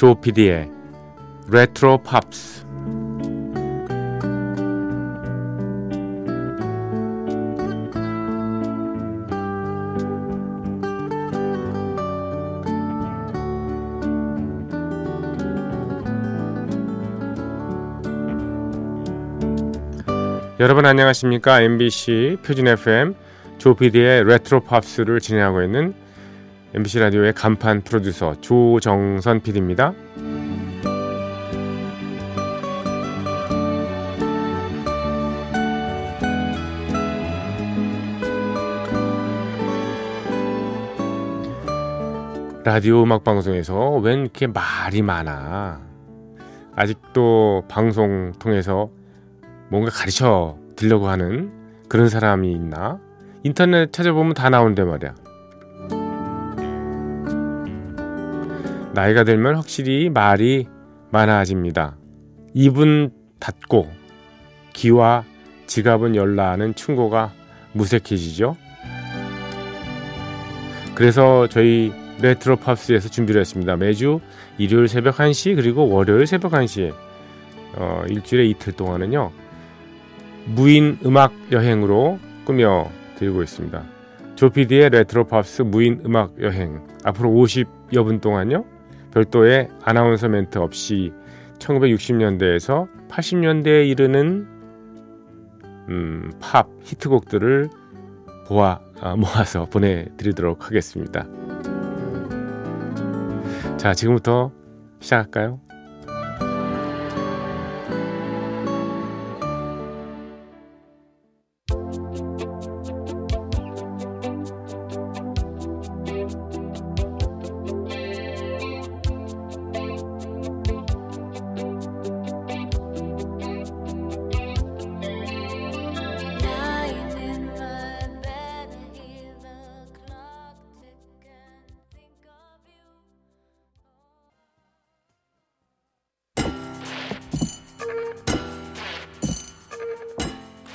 조피디의 레트로 팝스. 여러분 안녕하십니까? MBC 표준 FM 조피디의 레트로 팝스를 진행하고 있는 MBC 라디오의 간판 프로듀서 조정선 PD입니다. 라디오 음악 방송에서 웬 이렇게 말이 많아. 아직도 방송 통해서 뭔가 가르쳐 드려고 하는 그런 사람이 있나? 인터넷 찾아보면 다 나오는데 말이야. 나이가 들면 확실히 말이 많아집니다. 입은 닫고 귀와 지갑은 열라하는 충고가 무색해지죠. 그래서 저희 레트로 팝스에서 준비를 했습니다. 매주 일요일 새벽 1시 그리고 월요일 새벽 1시 어, 일주일에 이틀 동안은요. 무인 음악 여행으로 꾸며 드리고 있습니다. 조피디의 레트로 팝스 무인 음악 여행 앞으로 50여 분 동안요. 별도의 아나운서 멘트 없이 1960년대에서 80년대에 이르는 음, 팝 히트곡들을 보아 아, 모아서 보내드리도록 하겠습니다. 자, 지금부터 시작할까요?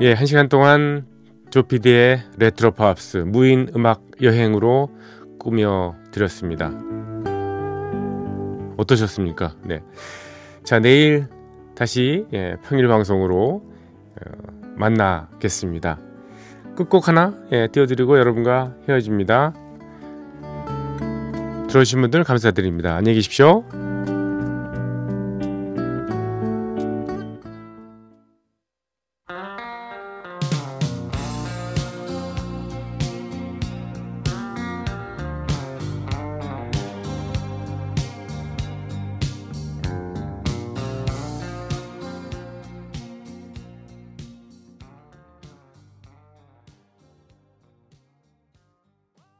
예, 한 시간 동안 조피디의 레트로 팝스 무인 음악 여행으로 꾸며 드렸습니다. 어떠셨습니까? 네. 자, 내일 다시 예, 평일 방송으로 어, 만나겠습니다. 끝곡 하나 예, 띄워드리고 여러분과 헤어집니다. 들어주신 분들 감사드립니다. 안녕히 계십시오.